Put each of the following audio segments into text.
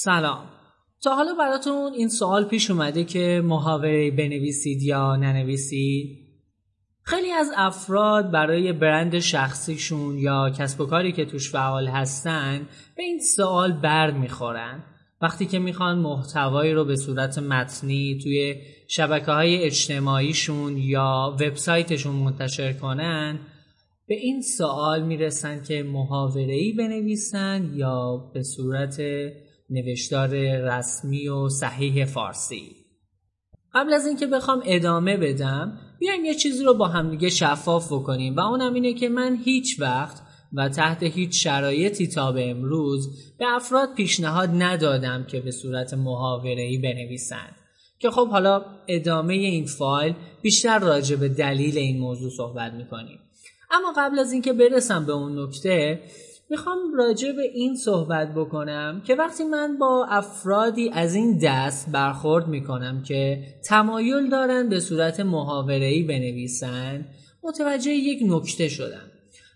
سلام. تا حالا براتون این سوال پیش اومده که محاوره بنویسید یا ننویسید؟ خیلی از افراد برای برند شخصیشون یا کسب و کاری که توش فعال هستن به این سوال بر می‌خورن. وقتی که می‌خوان محتوایی رو به صورت متنی توی شبکه های اجتماعیشون یا وبسایتشون منتشر کنن به این سوال می‌رسن که محاوره‌ای بنویسن یا به صورت نوشتار رسمی و صحیح فارسی. قبل از اینکه بخوام ادامه بدم بیایم یه چیزی رو با همدیگه شفاف بکنیم و اونم اینه که من هیچ وقت و تحت هیچ شرایطی تا به امروز به افراد پیشنهاد ندادم که به صورت محاوره‌ای بنویسند. که خب حالا ادامه این فایل بیشتر راجع به دلیل این موضوع صحبت می‌کنیم. اما قبل از اینکه برسم به اون نکته می‌خوام راجع به این صحبت بکنم که وقتی من با افرادی از این دست برخورد می‌کنم که تمایل دارن به صورت محاوره‌ای بنویسن متوجه یک نکته شدم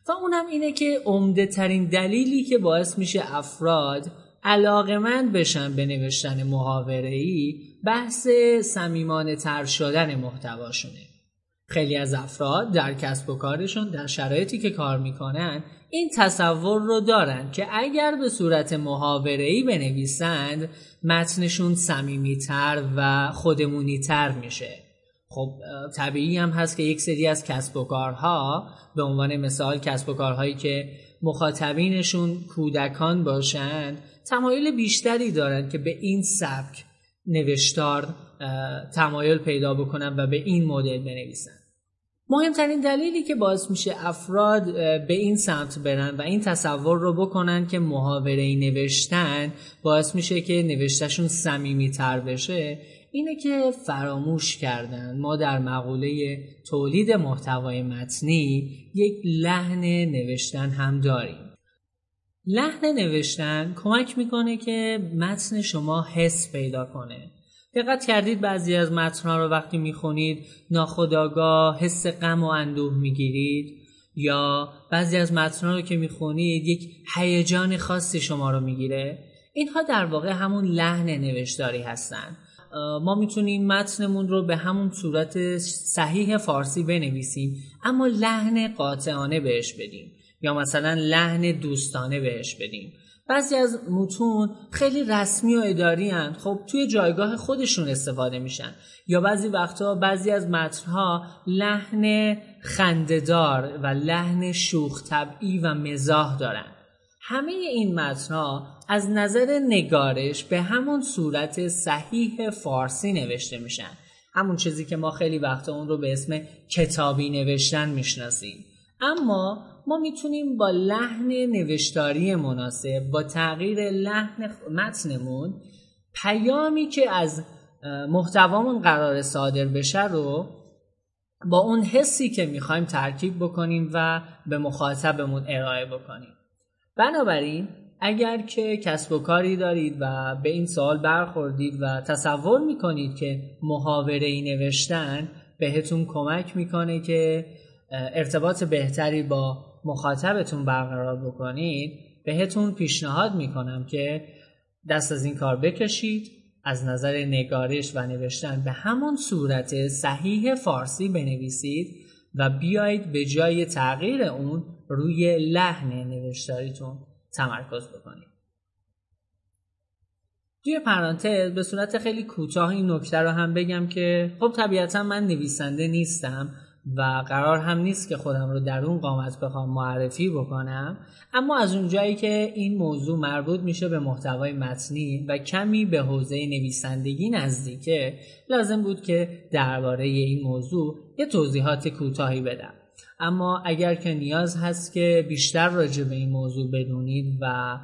و اونم اینه که عمده ترین دلیلی که باعث میشه افراد علاقمند بشن به نوشتن محاوره‌ای بحث صمیمانه تر شدن محتواشونه. خیلی از افراد در کسب و کارشون در شرایطی که کار می‌کنن این تصور رو دارن که اگر به صورت محاوره‌ای بنویسند متنشون صمیمیتر و خودمونیتر میشه. خب طبیعی هم هست که یک سری از کسب و کارها به عنوان مثال کسب و کارهایی که مخاطبینشون کودکان باشند تمایل بیشتری دارند که به این سبک نوشتار تمایل پیدا بکنن و به این مدل بنویسن. مهمترین دلیلی که باعث میشه افراد به این سمت برن و این تصور رو بکنن که محاوره نوشتن باعث میشه که نوشتهشون صمیمی تر بشه اینه که فراموش کردن. ما در مقوله تولید محتوای متنی یک لحن نوشتن هم داریم. لحن نوشتن کمک می‌کنه که متن شما حس پیدا کنه. دقت کردید بعضی از متنها رو وقتی می‌خونید ناخداگاه حس غم و اندوه می‌گیرید؟ یا بعضی از متنها رو که می‌خونید یک هیجان خاصی شما رو می‌گیره؟ اینها در واقع همون لحن نوشتاری هستند ما می‌تونیم متنمون رو به همون صورت صحیح فارسی بنویسیم اما لحن قاطعانه بهش بدیم. یا مثلا لحن دوستانه بهش بدیم. بعضی از متون خیلی رسمی و اداری هن. خب توی جایگاه خودشون استفاده میشن. یا بعضی وقتها بعضی از متنها لحن خندهدار و لحن شوخ طبعی و مزاح دارن. همه این متنها از نظر نگارش به همون صورت صحیح فارسی نوشته میشن. همون چیزی که ما خیلی وقتا اون رو به اسم کتابی نوشتن می‌شناسیم. اما ما می‌تونیم با لحن نوشتاری مناسب با تغییر لحن متنمون پیامی که از محتوامون قرار صادر بشه رو با اون حسی که می‌خوایم ترکیب بکنیم و به مخاطبمون ارائه بکنیم. بنابراین اگر که کسب و کاری دارید و به این سوال برخوردید و تصور می‌کنید که محاوره ای نوشتن بهتون کمک می‌کنه که ارتباط بهتری با مخاطبتون برقرار بکنید بهتون پیشنهاد می‌کنم که دست از این کار بکشید از نظر نگارش و نوشتن به همون صورت صحیح فارسی بنویسید و بیایید به جای تغییر اون روی لحن نوشتاریتون تمرکز بکنید. توی پرانتز به صورت خیلی کوتاه این نکته رو هم بگم که خب طبیعتا من نویسنده نیستم. و قرار هم نیست که خودم رو در اون قامت بخوام معرفی بکنم اما از اونجایی که این موضوع مربوط میشه به محتوای متنی و کمی به حوزه نویسندگی نزدیکه لازم بود که درباره این موضوع یه توضیحات کوتاهی بدم. اما اگر که نیاز هست که بیشتر راجع به این موضوع بدونید و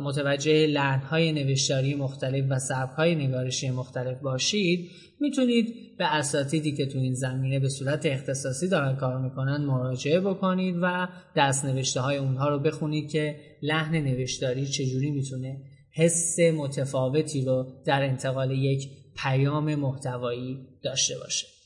متوجه لحنهای نوشتاری مختلف و سبکهای نگارشی مختلف باشید می‌تونید به اساتیدی که تو این زمینه به صورت اختصاصی دارن کار می‌کنن مراجعه بکنید و دست نوشته های اونها رو بخونید که لحن نوشتاری چجوری می‌تونه حس متفاوتی رو در انتقال یک پیام محتوایی داشته باشه.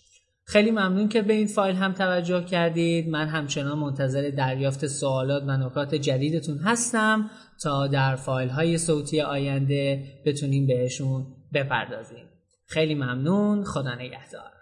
خیلی ممنون که به این فایل هم توجه کردید. من همچنان منتظر دریافت سوالات و نکات جدیدتون هستم. تا در فایل های صوتی آینده بتونیم بهشون بپردازیم. خیلی ممنون. خدا نگهدار.